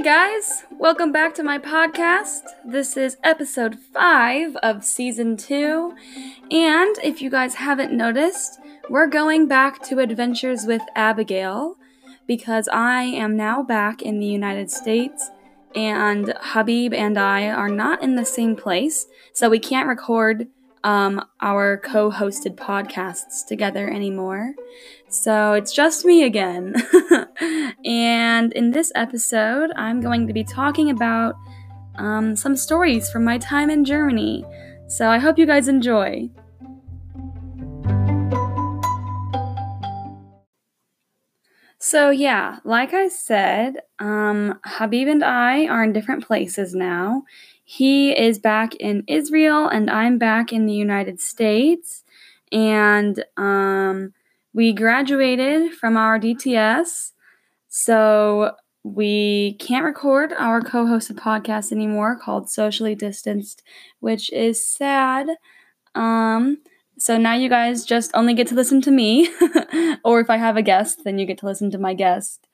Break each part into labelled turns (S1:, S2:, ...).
S1: Hey guys, welcome back to my podcast. This is episode 5 of season 2. And if you guys haven't noticed, we're going back to Adventures with Abigail because I am now back in the United States and Habib and I are not in the same place, so we can't record um, our co hosted podcasts together anymore. So it's just me again. and in this episode, I'm going to be talking about um, some stories from my time in Germany. So I hope you guys enjoy. So, yeah, like I said, um, Habib and I are in different places now. He is back in Israel, and I'm back in the United States. And um, we graduated from our DTS, so we can't record our co hosted podcast anymore called Socially Distanced, which is sad. Um, so now you guys just only get to listen to me, or if I have a guest, then you get to listen to my guest.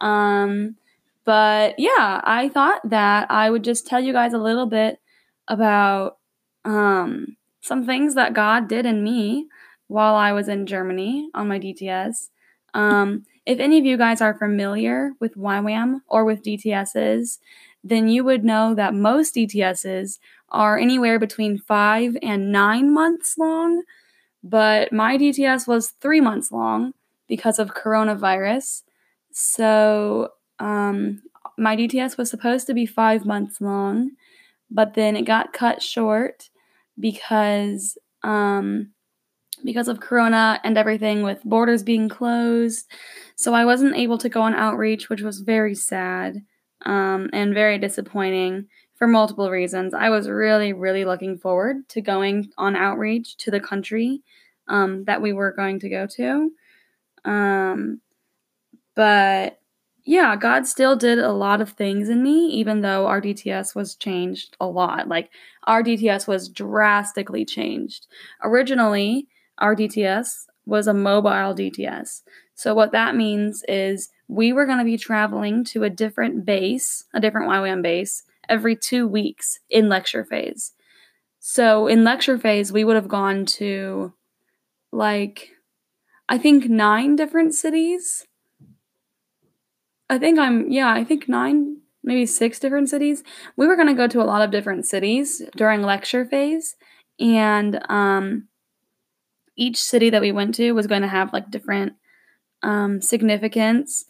S1: Um, but yeah, I thought that I would just tell you guys a little bit about um, some things that God did in me while I was in Germany on my DTS. Um, if any of you guys are familiar with YWAM or with DTSs, then you would know that most DTSs are anywhere between five and nine months long, but my DTS was three months long because of coronavirus. So um, my DTS was supposed to be five months long, but then it got cut short because um, because of corona and everything with borders being closed. So I wasn't able to go on outreach, which was very sad um, and very disappointing for multiple reasons. I was really, really looking forward to going on outreach to the country um, that we were going to go to. Um, but yeah, God still did a lot of things in me, even though our DTS was changed a lot. Like, our DTS was drastically changed. Originally, our DTS was a mobile DTS. So, what that means is we were going to be traveling to a different base, a different YWAM base, every two weeks in lecture phase. So, in lecture phase, we would have gone to like, I think nine different cities. I think I'm, yeah, I think nine, maybe six different cities. We were going to go to a lot of different cities during lecture phase. And um, each city that we went to was going to have like different um, significance.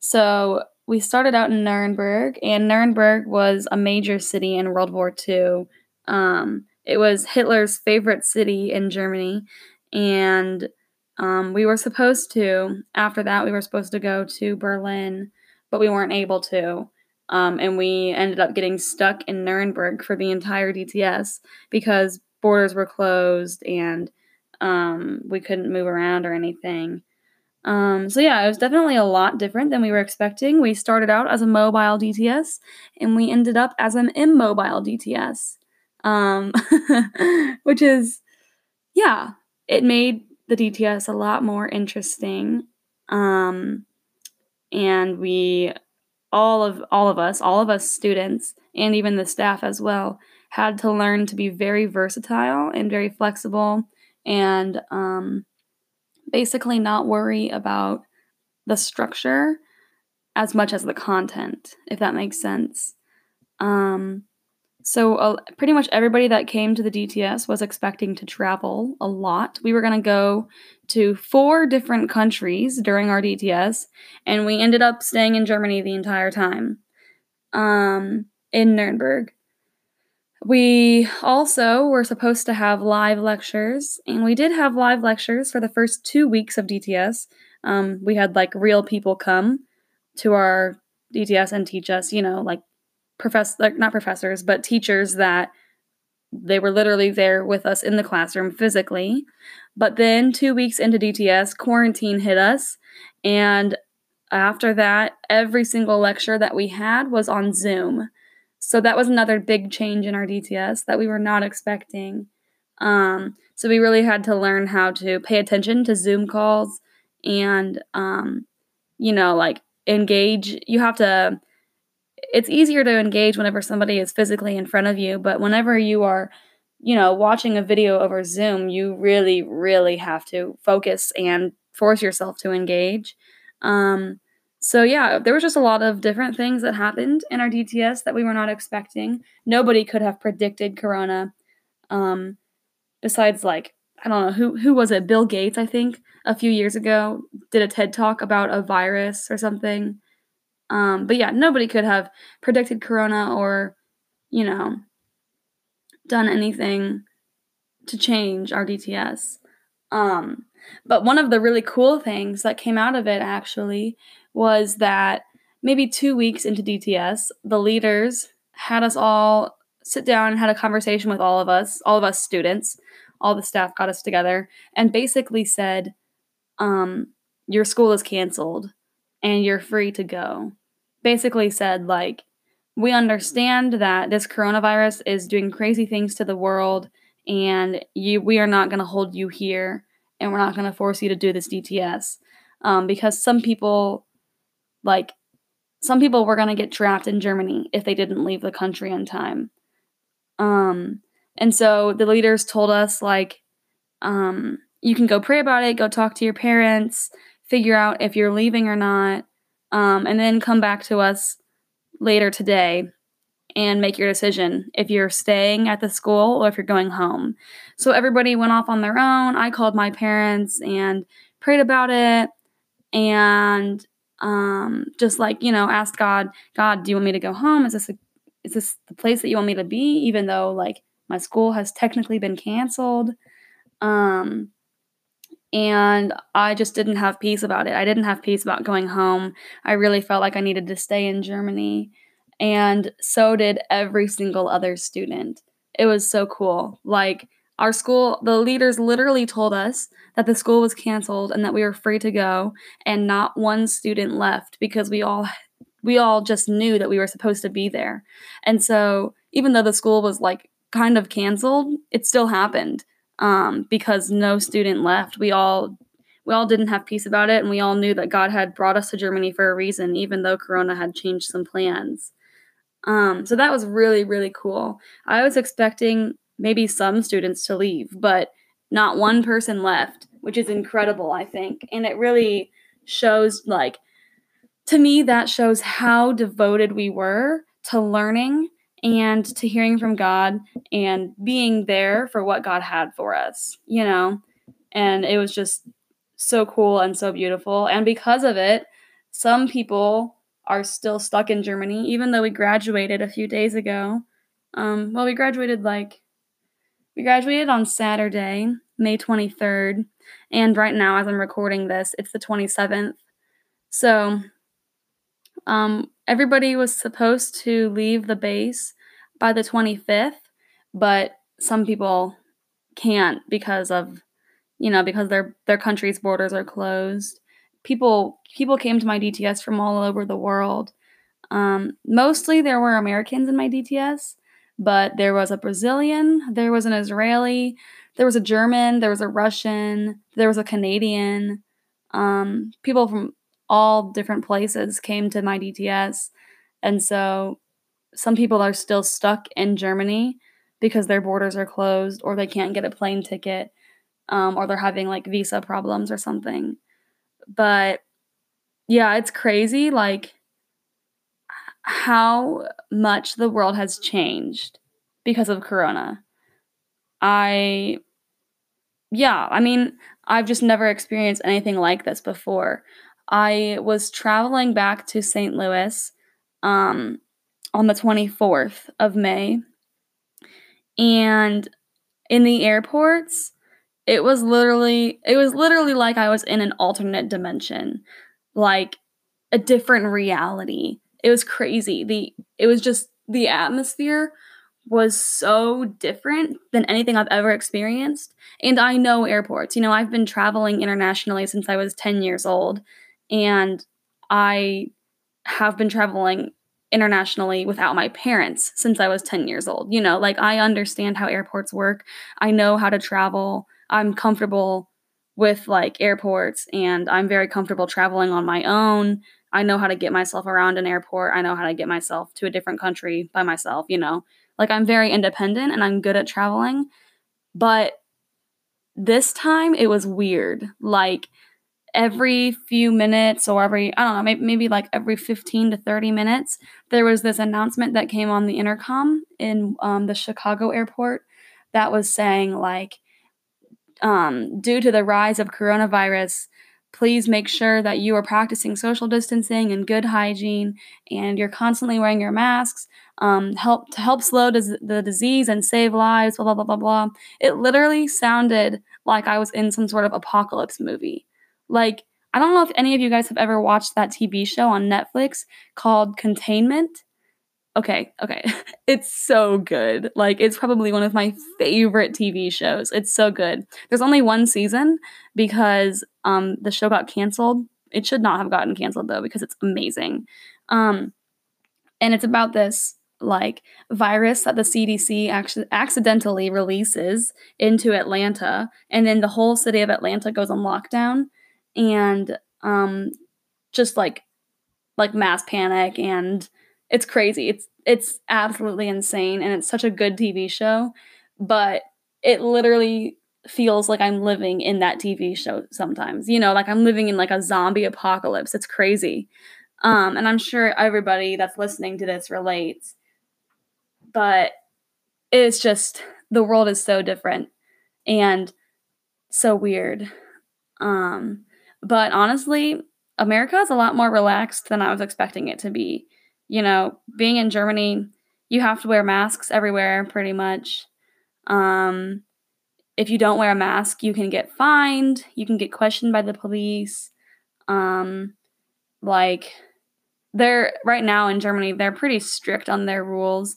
S1: So we started out in Nuremberg, and Nuremberg was a major city in World War II. Um, it was Hitler's favorite city in Germany, and um, we were supposed to, after that, we were supposed to go to Berlin, but we weren't able to. Um, and we ended up getting stuck in Nuremberg for the entire DTS because borders were closed and um, we couldn't move around or anything. Um, so yeah, it was definitely a lot different than we were expecting. We started out as a mobile DTS, and we ended up as an immobile DTS, um, which is yeah, it made the DTS a lot more interesting. Um, and we all of all of us, all of us students, and even the staff as well, had to learn to be very versatile and very flexible and um, basically not worry about the structure as much as the content, if that makes sense. Um, so, uh, pretty much everybody that came to the DTS was expecting to travel a lot. We were going to go to four different countries during our DTS, and we ended up staying in Germany the entire time um, in Nuremberg. We also were supposed to have live lectures, and we did have live lectures for the first two weeks of DTS. Um, we had like real people come to our DTS and teach us, you know, like professor, like not professors, but teachers that they were literally there with us in the classroom physically. But then two weeks into DTS, quarantine hit us, and after that, every single lecture that we had was on Zoom. So that was another big change in our DTS that we were not expecting. Um, so we really had to learn how to pay attention to Zoom calls and, um, you know, like engage. You have to, it's easier to engage whenever somebody is physically in front of you, but whenever you are, you know, watching a video over Zoom, you really, really have to focus and force yourself to engage. Um, so yeah, there was just a lot of different things that happened in our DTS that we were not expecting. Nobody could have predicted Corona. Um, besides, like I don't know who who was it? Bill Gates, I think, a few years ago did a TED talk about a virus or something. Um, but yeah, nobody could have predicted Corona or, you know, done anything to change our DTS. Um, but one of the really cool things that came out of it actually was that maybe two weeks into DTS, the leaders had us all sit down and had a conversation with all of us, all of us students, all the staff got us together, and basically said, um, Your school is canceled and you're free to go. Basically said, like, we understand that this coronavirus is doing crazy things to the world and you we are not going to hold you here and we're not going to force you to do this DTS um, because some people like some people were going to get trapped in Germany if they didn't leave the country in time. Um, and so the leaders told us, like, um, you can go pray about it, go talk to your parents, figure out if you're leaving or not, um, and then come back to us later today and make your decision if you're staying at the school or if you're going home. So everybody went off on their own. I called my parents and prayed about it and um, just like you know ask god god do you want me to go home? Is this a, is this the place that you want me to be? Even though like my school has technically been canceled. Um, and i just didn't have peace about it. I didn't have peace about going home. I really felt like i needed to stay in germany. And so did every single other student. It was so cool. Like our school, the leaders literally told us that the school was canceled and that we were free to go, and not one student left because we all we all just knew that we were supposed to be there. And so, even though the school was like kind of canceled, it still happened um, because no student left. We all we all didn't have peace about it, and we all knew that God had brought us to Germany for a reason, even though Corona had changed some plans. Um, so that was really really cool. I was expecting maybe some students to leave, but not one person left, which is incredible, I think. And it really shows, like, to me, that shows how devoted we were to learning and to hearing from God and being there for what God had for us, you know? And it was just so cool and so beautiful. And because of it, some people are still stuck in Germany, even though we graduated a few days ago. Um, well, we graduated like we graduated on Saturday, May 23rd, and right now, as I'm recording this, it's the 27th. So, um, everybody was supposed to leave the base by the 25th, but some people can't because of, you know, because their their country's borders are closed. People people came to my DTS from all over the world. Um, mostly there were Americans in my DTS, but there was a Brazilian, there was an Israeli, there was a German, there was a Russian, there was a Canadian. Um, people from all different places came to my DTS. And so some people are still stuck in Germany because their borders are closed or they can't get a plane ticket um, or they're having like visa problems or something. But yeah, it's crazy. Like, how much the world has changed because of Corona. I, yeah, I mean, I've just never experienced anything like this before. I was traveling back to St. Louis um, on the 24th of May, and in the airports, it was literally it was literally like I was in an alternate dimension, like a different reality it was crazy. The it was just the atmosphere was so different than anything I've ever experienced. And I know airports. You know, I've been traveling internationally since I was 10 years old and I have been traveling internationally without my parents since I was 10 years old. You know, like I understand how airports work. I know how to travel. I'm comfortable with like airports and I'm very comfortable traveling on my own. I know how to get myself around an airport. I know how to get myself to a different country by myself, you know. Like I'm very independent and I'm good at traveling. But this time it was weird. Like every few minutes or every, I don't know, maybe, maybe like every 15 to 30 minutes, there was this announcement that came on the intercom in um, the Chicago airport that was saying, like, um, due to the rise of coronavirus, please make sure that you are practicing social distancing and good hygiene and you're constantly wearing your masks um, help to help slow dis- the disease and save lives blah blah blah blah blah. It literally sounded like i was in some sort of apocalypse movie. Like i don't know if any of you guys have ever watched that tv show on netflix called containment okay, okay. It's so good. Like it's probably one of my favorite TV shows. It's so good. There's only one season because um the show got canceled. It should not have gotten canceled though because it's amazing. Um and it's about this like virus that the CDC actually accidentally releases into Atlanta and then the whole city of Atlanta goes on lockdown and um just like like mass panic and it's crazy. It's it's absolutely insane and it's such a good TV show, but it literally feels like I'm living in that TV show sometimes. You know, like I'm living in like a zombie apocalypse. It's crazy. Um and I'm sure everybody that's listening to this relates. But it's just the world is so different and so weird. Um but honestly, America is a lot more relaxed than I was expecting it to be you know, being in Germany, you have to wear masks everywhere pretty much. Um, if you don't wear a mask, you can get fined, you can get questioned by the police. Um, like, they're right now in Germany, they're pretty strict on their rules.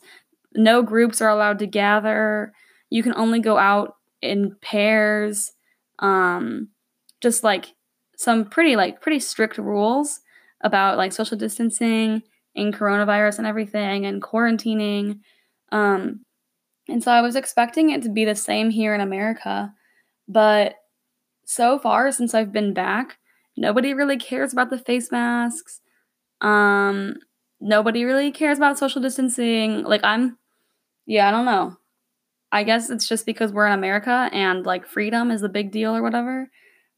S1: No groups are allowed to gather. You can only go out in pairs. Um, just like some pretty like pretty strict rules about like social distancing in coronavirus and everything and quarantining. Um, and so I was expecting it to be the same here in America. But so far, since I've been back, nobody really cares about the face masks. Um, nobody really cares about social distancing. Like, I'm, yeah, I don't know. I guess it's just because we're in America and like freedom is the big deal or whatever.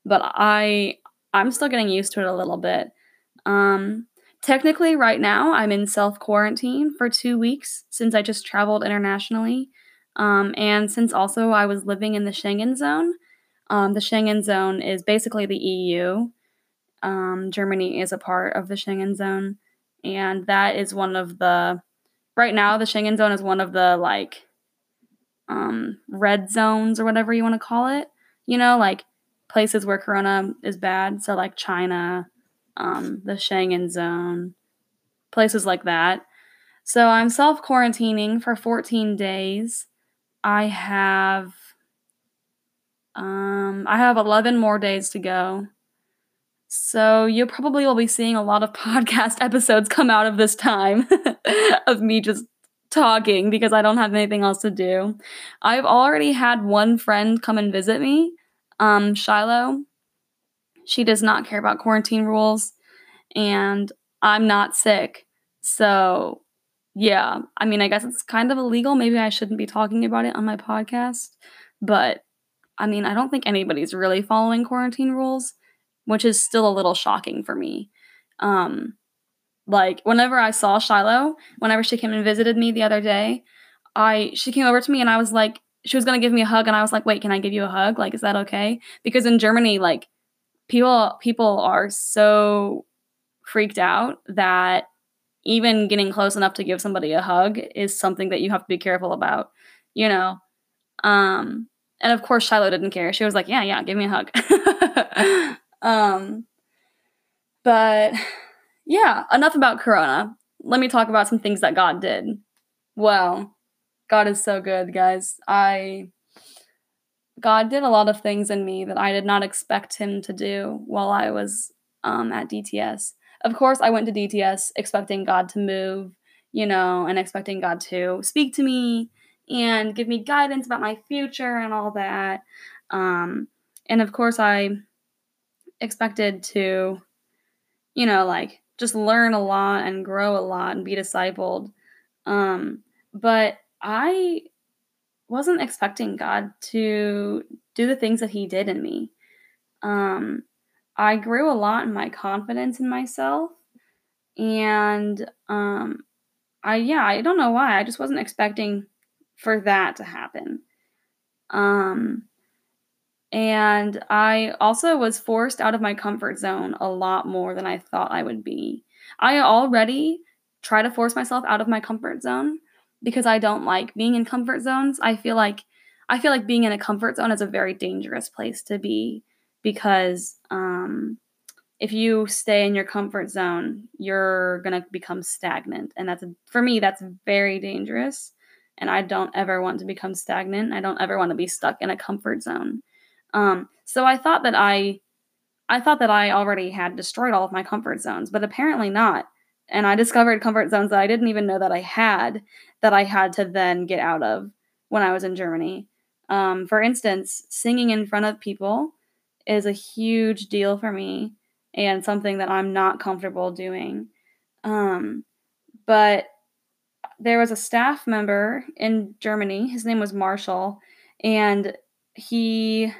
S1: But I, I'm still getting used to it a little bit. Um, Technically, right now, I'm in self quarantine for two weeks since I just traveled internationally. Um, and since also I was living in the Schengen zone, um, the Schengen zone is basically the EU. Um, Germany is a part of the Schengen zone. And that is one of the, right now, the Schengen zone is one of the like um, red zones or whatever you want to call it. You know, like places where Corona is bad. So, like China, um, the Schengen zone, places like that. So I'm self quarantining for 14 days. I have um, I have 11 more days to go. So you probably will be seeing a lot of podcast episodes come out of this time of me just talking because I don't have anything else to do. I've already had one friend come and visit me, um, Shiloh. She does not care about quarantine rules, and I'm not sick. So, yeah, I mean, I guess it's kind of illegal. Maybe I shouldn't be talking about it on my podcast, but I mean, I don't think anybody's really following quarantine rules, which is still a little shocking for me. Um, like whenever I saw Shiloh, whenever she came and visited me the other day, I she came over to me and I was like, she was gonna give me a hug, and I was like, wait, can I give you a hug? Like, is that okay? Because in Germany, like people people are so freaked out that even getting close enough to give somebody a hug is something that you have to be careful about, you know. Um and of course Shiloh didn't care. She was like, "Yeah, yeah, give me a hug." um but yeah, enough about corona. Let me talk about some things that God did. Well, God is so good, guys. I God did a lot of things in me that I did not expect him to do while I was um, at DTS. Of course, I went to DTS expecting God to move, you know, and expecting God to speak to me and give me guidance about my future and all that. Um, and of course, I expected to, you know, like just learn a lot and grow a lot and be discipled. Um, but I wasn't expecting God to do the things that He did in me. Um, I grew a lot in my confidence in myself, and um, I yeah, I don't know why. I just wasn't expecting for that to happen. Um, and I also was forced out of my comfort zone a lot more than I thought I would be. I already try to force myself out of my comfort zone because I don't like being in comfort zones. I feel like I feel like being in a comfort zone is a very dangerous place to be because um, if you stay in your comfort zone, you're gonna become stagnant, and that's for me that's very dangerous. And I don't ever want to become stagnant. I don't ever want to be stuck in a comfort zone. Um, so I thought that I, I thought that I already had destroyed all of my comfort zones, but apparently not and I discovered comfort zones that I didn't even know that I had that I had to then get out of when I was in Germany. Um, for instance, singing in front of people is a huge deal for me and something that I'm not comfortable doing. Um, but there was a staff member in Germany, his name was Marshall, and he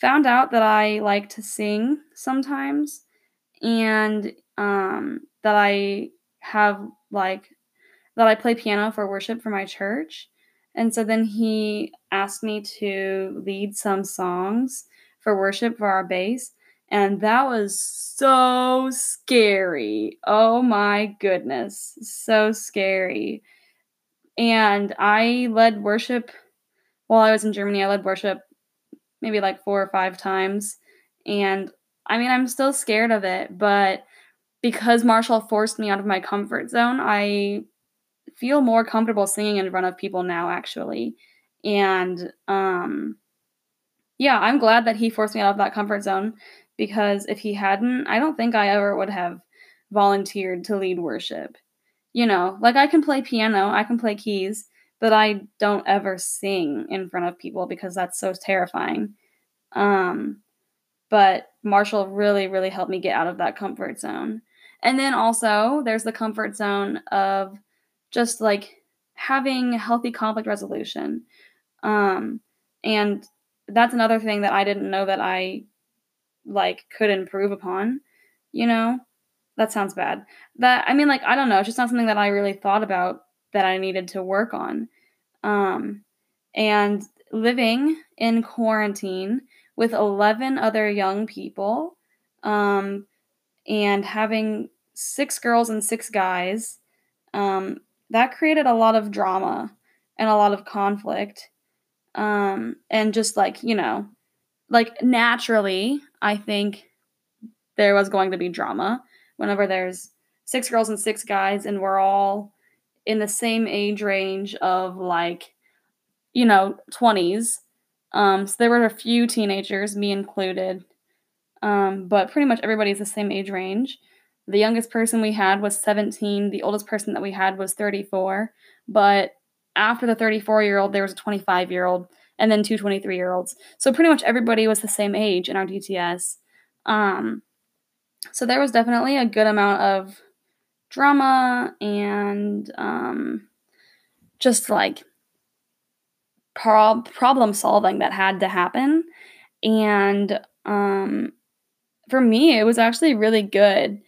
S1: found out that I like to sing sometimes. And um, that I have like that I play piano for worship for my church. And so then he asked me to lead some songs for worship for our base. And that was so scary. Oh my goodness. So scary. And I led worship while I was in Germany. I led worship maybe like four or five times. And I mean, I'm still scared of it, but because Marshall forced me out of my comfort zone, I feel more comfortable singing in front of people now actually. And um yeah, I'm glad that he forced me out of that comfort zone because if he hadn't, I don't think I ever would have volunteered to lead worship. You know, like I can play piano, I can play keys, but I don't ever sing in front of people because that's so terrifying. Um but Marshall really really helped me get out of that comfort zone. And then also, there's the comfort zone of just like having healthy conflict resolution. Um, and that's another thing that I didn't know that I like could improve upon, you know? That sounds bad. That I mean like I don't know, it's just not something that I really thought about that I needed to work on. Um and living in quarantine with 11 other young people um and having six girls and six guys, um, that created a lot of drama and a lot of conflict. Um, and just like, you know, like naturally, I think there was going to be drama whenever there's six girls and six guys, and we're all in the same age range of like, you know, 20s. Um, so there were a few teenagers, me included, um, but pretty much everybody's the same age range. The youngest person we had was 17. The oldest person that we had was 34. But after the 34 year old, there was a 25 year old and then two 23 year olds. So pretty much everybody was the same age in our DTS. Um, so there was definitely a good amount of drama and um, just like prob- problem solving that had to happen. And um, for me, it was actually really good.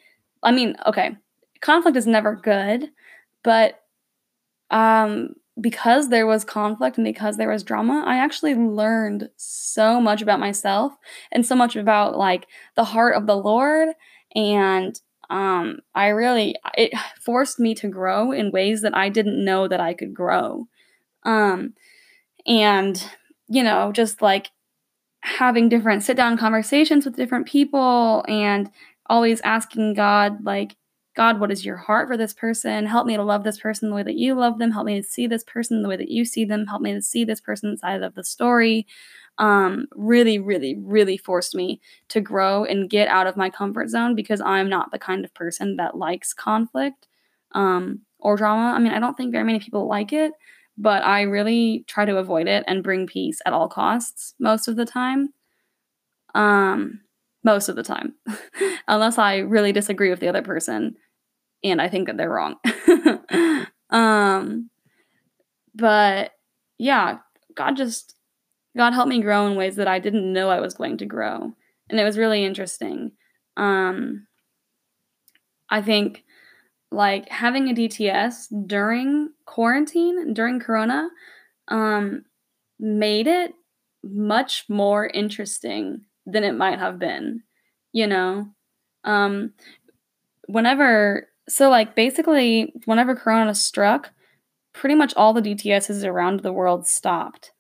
S1: I mean, okay, conflict is never good, but um, because there was conflict and because there was drama, I actually learned so much about myself and so much about like the heart of the Lord. And um, I really, it forced me to grow in ways that I didn't know that I could grow. Um, and, you know, just like having different sit down conversations with different people and always asking God, like, God, what is your heart for this person? Help me to love this person the way that you love them. Help me to see this person the way that you see them. Help me to see this person's side of the story. Um, really, really, really forced me to grow and get out of my comfort zone because I'm not the kind of person that likes conflict um, or drama. I mean, I don't think very many people like it, but I really try to avoid it and bring peace at all costs most of the time. Um, most of the time, unless I really disagree with the other person and I think that they're wrong. um, but yeah, God just, God helped me grow in ways that I didn't know I was going to grow. And it was really interesting. Um, I think like having a DTS during quarantine, during Corona, um, made it much more interesting than it might have been, you know? Um, whenever, so like basically, whenever Corona struck, pretty much all the DTSs around the world stopped.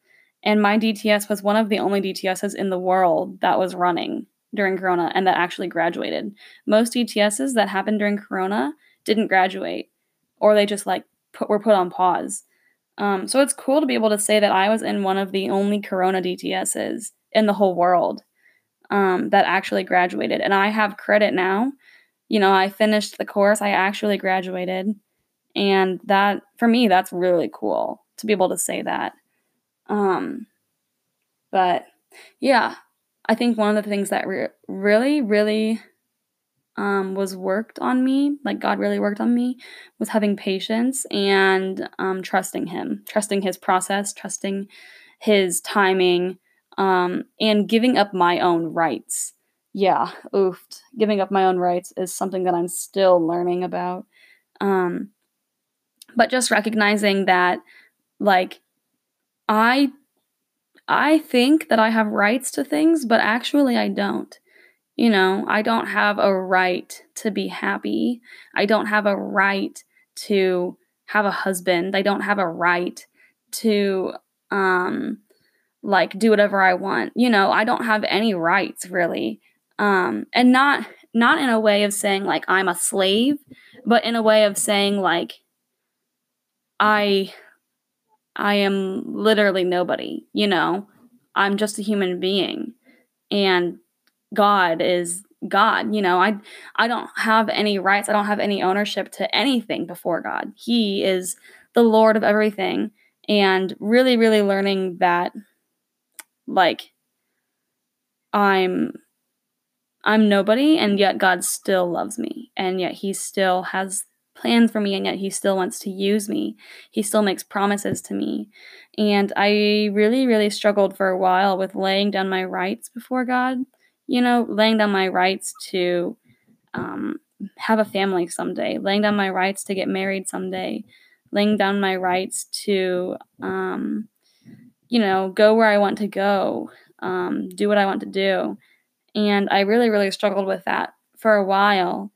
S1: And my DTS was one of the only DTSs in the world that was running during Corona and that actually graduated. Most DTSs that happened during Corona didn't graduate, or they just like put, were put on pause. Um, so it's cool to be able to say that I was in one of the only Corona DTSs in the whole world um, that actually graduated. And I have credit now. You know, I finished the course, I actually graduated. And that, for me, that's really cool to be able to say that. Um, but yeah, I think one of the things that re- really, really um, was worked on me, like God really worked on me, was having patience and um, trusting Him, trusting His process, trusting His timing, um, and giving up my own rights. Yeah, oofed. Giving up my own rights is something that I'm still learning about. Um, but just recognizing that, like, I I think that I have rights to things, but actually I don't. You know, I don't have a right to be happy. I don't have a right to have a husband. I don't have a right to um like do whatever I want. You know, I don't have any rights really. Um and not not in a way of saying like I'm a slave, but in a way of saying like I I am literally nobody, you know. I'm just a human being and God is God, you know. I I don't have any rights. I don't have any ownership to anything before God. He is the Lord of everything and really really learning that like I'm I'm nobody and yet God still loves me and yet he still has plans for me and yet he still wants to use me. He still makes promises to me. And I really, really struggled for a while with laying down my rights before God, you know, laying down my rights to um, have a family someday, laying down my rights to get married someday, laying down my rights to, um, you know, go where I want to go, um, do what I want to do. And I really, really struggled with that for a while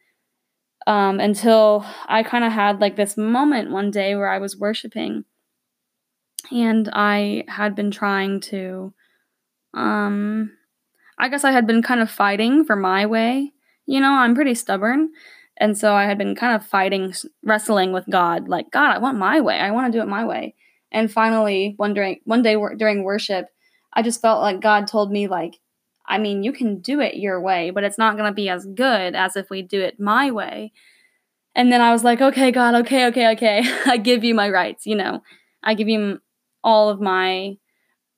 S1: um, until I kind of had like this moment one day where I was worshiping and I had been trying to, um, I guess I had been kind of fighting for my way. You know, I'm pretty stubborn. And so I had been kind of fighting, wrestling with God, like, God, I want my way. I want to do it my way. And finally, one, during, one day during worship, I just felt like God told me, like, I mean, you can do it your way, but it's not going to be as good as if we do it my way. And then I was like, okay, God, okay, okay, okay. I give you my rights, you know. I give you all of my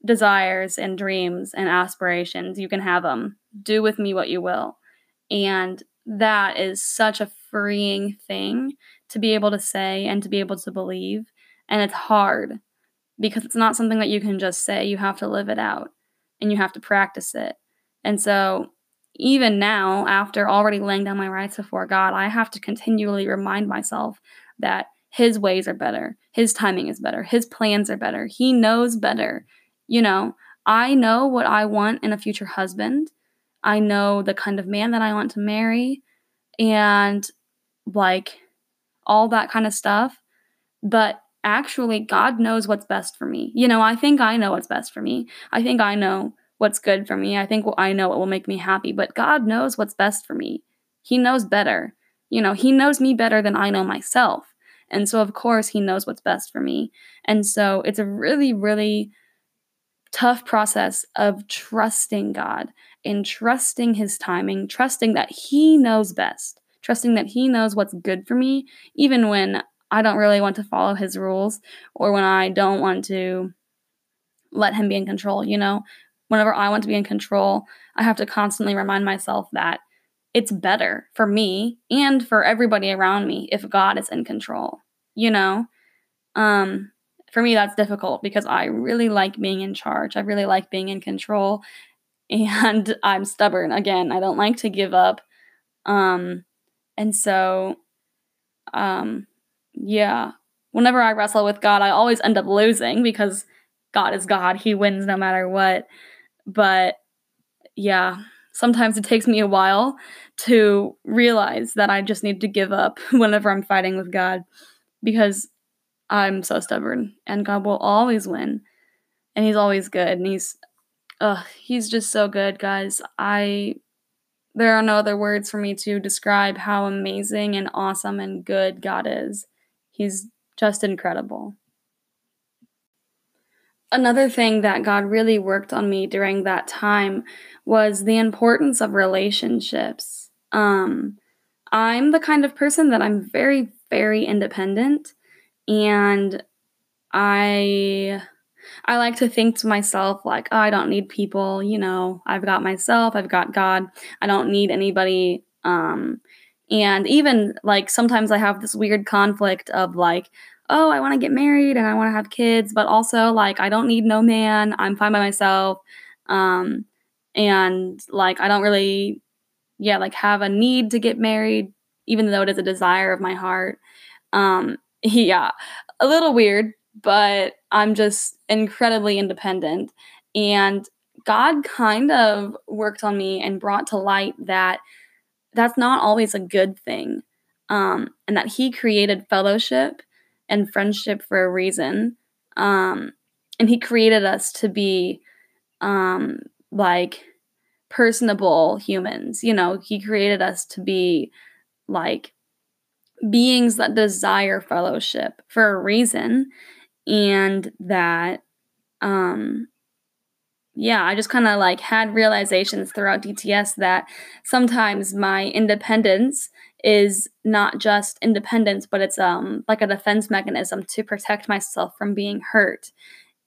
S1: desires and dreams and aspirations. You can have them. Do with me what you will. And that is such a freeing thing to be able to say and to be able to believe. And it's hard because it's not something that you can just say. You have to live it out and you have to practice it. And so, even now, after already laying down my rights before God, I have to continually remind myself that His ways are better, His timing is better, His plans are better. He knows better. You know, I know what I want in a future husband. I know the kind of man that I want to marry and like all that kind of stuff. But actually, God knows what's best for me. You know, I think I know what's best for me. I think I know what's good for me. I think I know what will make me happy, but God knows what's best for me. He knows better. You know, He knows me better than I know myself. And so, of course, He knows what's best for me. And so, it's a really, really tough process of trusting God and trusting His timing, trusting that He knows best, trusting that He knows what's good for me, even when I don't really want to follow His rules or when I don't want to let Him be in control. You know, whenever I want to be in control, I have to constantly remind myself that it's better for me and for everybody around me if God is in control. You know? Um for me that's difficult because I really like being in charge. I really like being in control and I'm stubborn. Again, I don't like to give up. Um and so um yeah, whenever I wrestle with God, I always end up losing because God is God. He wins no matter what. But yeah, sometimes it takes me a while to realize that I just need to give up whenever I'm fighting with God because I'm so stubborn and God will always win. And he's always good and he's uh he's just so good, guys. I there are no other words for me to describe how amazing and awesome and good God is. He's just incredible. Another thing that God really worked on me during that time was the importance of relationships. Um, I'm the kind of person that I'm very, very independent, and I I like to think to myself like, oh, I don't need people, you know, I've got myself, I've got God. I don't need anybody um and even like sometimes I have this weird conflict of like, oh, I want to get married and I want to have kids, but also like I don't need no man. I'm fine by myself. Um and like I don't really yeah, like have a need to get married even though it is a desire of my heart. Um yeah, a little weird, but I'm just incredibly independent and God kind of worked on me and brought to light that that's not always a good thing. Um, and that he created fellowship and friendship for a reason. Um, and he created us to be um, like personable humans. You know, he created us to be like beings that desire fellowship for a reason. And that um yeah, I just kind of like had realizations throughout DTS that sometimes my independence is not just independence, but it's um like a defense mechanism to protect myself from being hurt.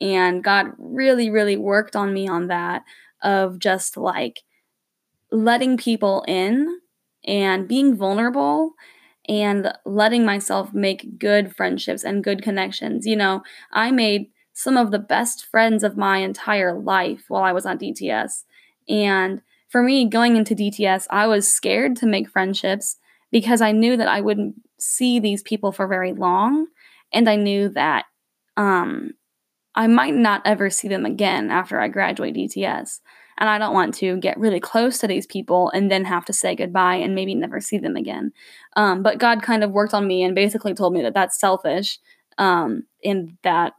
S1: And God really, really worked on me on that of just like letting people in and being vulnerable and letting myself make good friendships and good connections. You know, I made some of the best friends of my entire life while I was on DTS. And for me, going into DTS, I was scared to make friendships because I knew that I wouldn't see these people for very long. And I knew that um, I might not ever see them again after I graduate DTS. And I don't want to get really close to these people and then have to say goodbye and maybe never see them again. Um, but God kind of worked on me and basically told me that that's selfish um, and that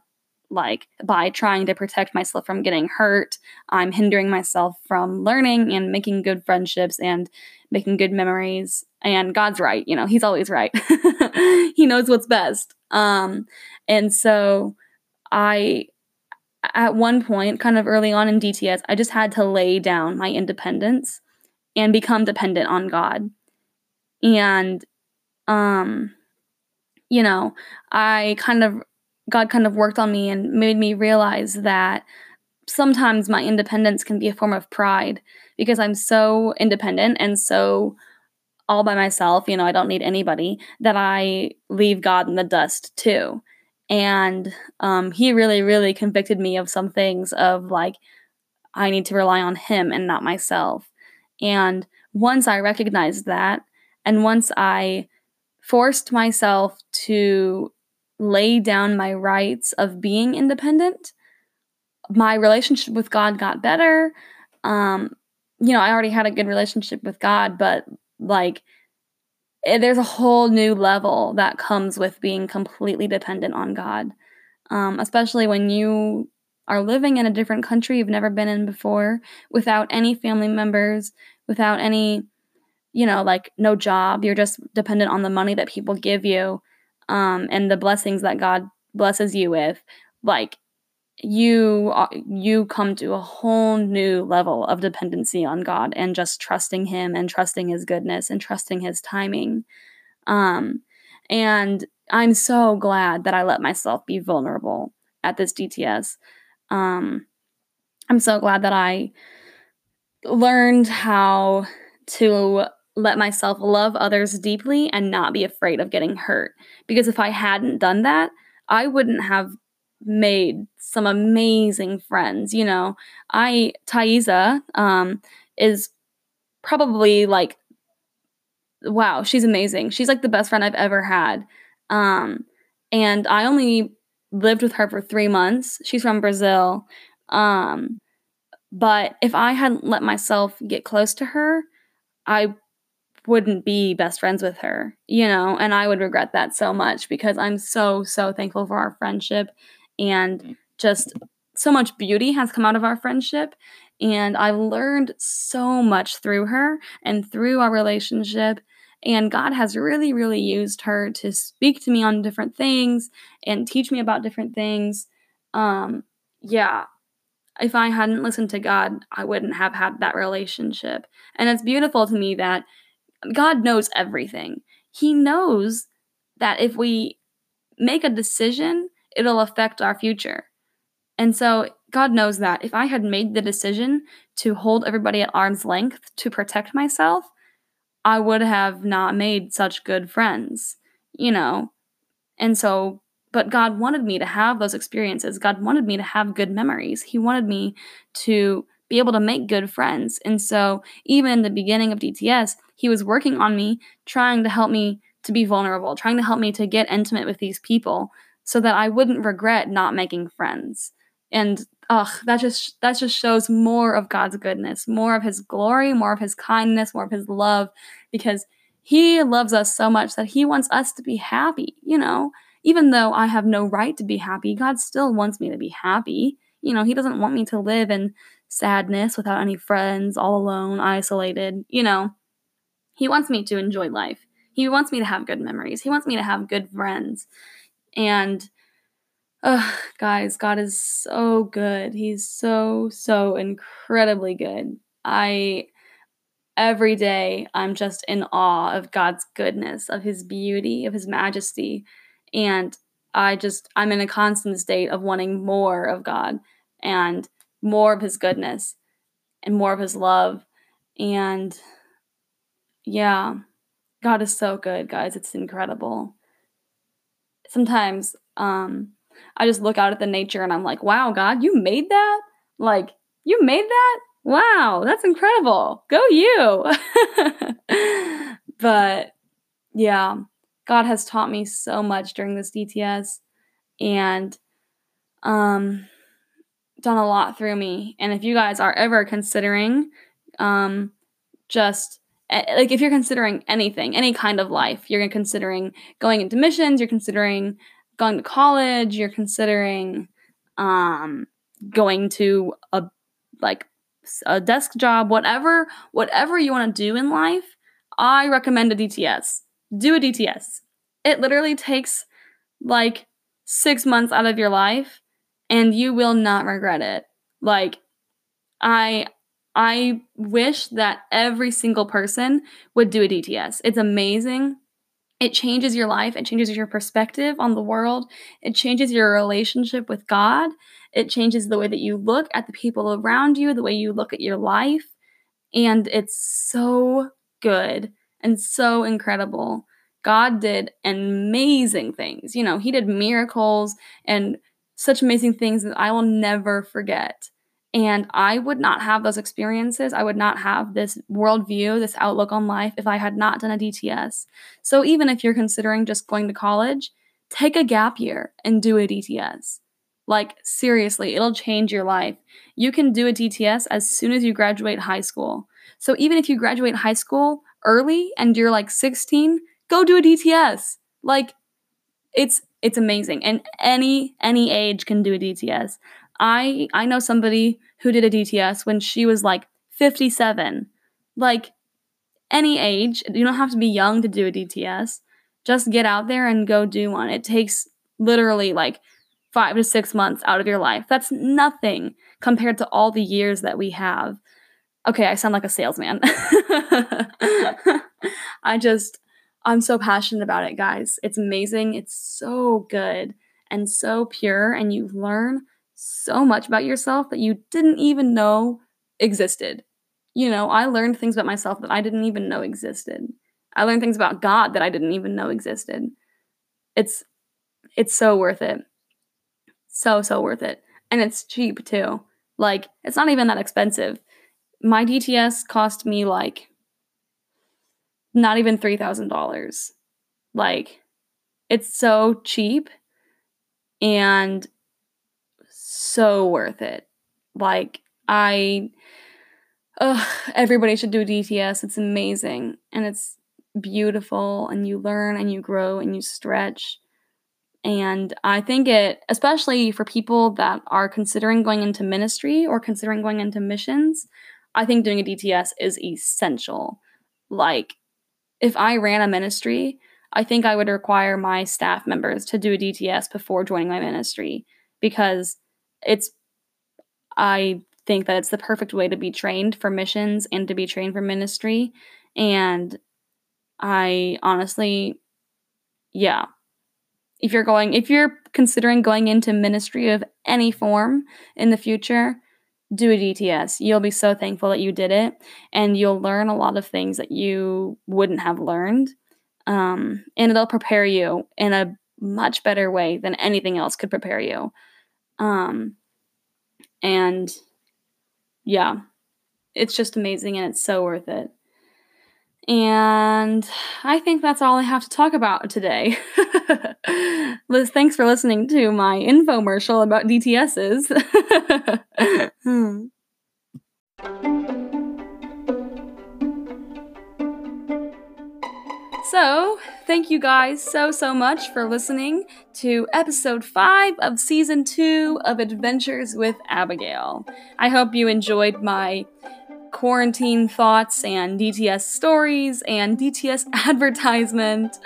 S1: like by trying to protect myself from getting hurt i'm hindering myself from learning and making good friendships and making good memories. And god's right you know he's always right. He knows what's best. Um and so i at one point kind of early on in dts i just had to lay down my independence and become dependent on god. And um you know i kind of God kind of worked on me and made me realize that sometimes my independence can be a form of pride because I'm so independent and so all by myself, you know, I don't need anybody, that I leave God in the dust too. And um, he really, really convicted me of some things of like, I need to rely on him and not myself. And once I recognized that, and once I forced myself to lay down my rights of being independent, my relationship with God got better. Um, you know, I already had a good relationship with God, but like it, eh, there's a whole new level that comes with being completely dependent on God, um, especially when you are living in a different country you've never been in before without any family members, without any, you know, like no job. You're just dependent on the money that people give you um, and the blessings that God blesses you with, like you you come to a whole new level of dependency on God and just trusting Him and trusting His goodness and trusting His timing. Um, and I'm so glad that I let myself be vulnerable at this DTS. Um, I'm so glad that I learned how to let myself love others deeply and not be afraid of getting hurt. Because if I hadn't done that, I wouldn't have made some amazing friends. You know, I, Thaisa, um, is probably like, wow, she's amazing. She's like the best friend I've ever had. Um, and I only lived with her for three months. She's from Brazil. Um, but if I hadn't let myself get close to her, I wouldn't be best friends with her, you know, and I would regret that so much because I'm so, so thankful for our friendship and mm. just so much beauty has come out of our friendship. And I've learned so much through her and through our relationship. And God has really, really used her to speak to me on different things and teach me about different things. Um, yeah, if I hadn't listened to God, I wouldn't have had that relationship. And it's beautiful to me that God knows everything. He knows that if we make a decision, it'll affect our future. And so God knows that if I had made the decision to hold everybody at arm's length to protect myself, I would have not made such good friends, you know. And so, but God wanted me to have those experiences. God wanted me to have good memories. He wanted me to be able to make good friends. And so, even in the beginning of DTS, he was working on me, trying to help me to be vulnerable, trying to help me to get intimate with these people so that I wouldn't regret not making friends. And ugh, that just that just shows more of God's goodness, more of his glory, more of his kindness, more of his love because he loves us so much that he wants us to be happy, you know. Even though I have no right to be happy, God still wants me to be happy. You know, he doesn't want me to live in sadness without any friends, all alone, isolated, you know. He wants me to enjoy life. He wants me to have good memories. He wants me to have good friends. And uh, guys, God is so good. He's so, so incredibly good. I, every day, I'm just in awe of God's goodness, of His beauty, of His majesty. And I just, I'm in a constant state of wanting more of God and more of His goodness and more of His love. And yeah, God is so good, guys. It's incredible. Sometimes um I just look out at the nature and I'm like, "Wow, God, you made that? Like, you made that? Wow, that's incredible. Go you." but yeah, God has taught me so much during this DTS and um done a lot through me. And if you guys are ever considering um just like if you're considering anything, any kind of life, you're considering going into missions, you're considering going to college, you're considering um, going to a like a desk job, whatever, whatever you want to do in life, I recommend a DTS. Do a DTS. It literally takes like six months out of your life and you will not regret it. Like, I I wish that every single person would do a DTS. It's amazing. It changes your life, it changes your perspective on the world, it changes your relationship with God, it changes the way that you look at the people around you, the way you look at your life. And it's so good and so incredible. God did amazing things. You know, He did miracles and such amazing things that I will never forget. And I would not have those experiences. I would not have this worldview, this outlook on life if I had not done a DTS. So even if you're considering just going to college, take a gap year and do a DTS. Like, seriously, it'll change your life. You can do a DTS as soon as you graduate high school. So even if you graduate high school early and you're like 16, go do a DTS. Like, it's it's amazing and any any age can do a dts I I know somebody who did a DTS when she was like 57. Like any age, you don't have to be young to do a DTS. Just get out there and go do one. It takes literally like 5 to 6 months out of your life. That's nothing compared to all the years that we have. Okay, I sound like a salesman. I just I'm so passionate about it, guys. It's amazing. It's so good and so pure and you learn so much about yourself that you didn't even know existed. You know, I learned things about myself that I didn't even know existed. I learned things about God that I didn't even know existed. It's it's so worth it. So so worth it. And it's cheap too. Like it's not even that expensive. My DTS cost me like not even $3,000. Like it's so cheap and so worth it. Like I ugh, everybody should do DTS. It's amazing and it's beautiful and you learn and you grow and you stretch. And I think it, especially for people that are considering going into ministry or considering going into missions, I think doing a DTS is essential. Like, if I ran a ministry, I think I would require my staff members to do a DTS before joining my ministry because it's, I think that it's the perfect way to be trained for missions and to be trained for ministry. And I honestly, yeah. If you're going, if you're considering going into ministry of any form in the future, do a DTS. You'll be so thankful that you did it, and you'll learn a lot of things that you wouldn't have learned. Um, and it'll prepare you in a much better way than anything else could prepare you. Um, and yeah, it's just amazing and it's so worth it. And I think that's all I have to talk about today. Liz, thanks for listening to my infomercial about DTSs. hmm. So, thank you guys so, so much for listening to episode 5 of season 2 of Adventures with Abigail. I hope you enjoyed my quarantine thoughts and DTS stories and DTS advertisement.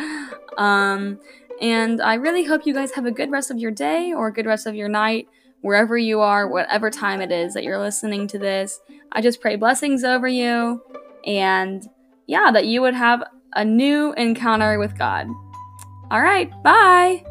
S1: Um, and I really hope you guys have a good rest of your day or a good rest of your night, wherever you are, whatever time it is that you're listening to this. I just pray blessings over you and yeah, that you would have a new encounter with God. All right, bye.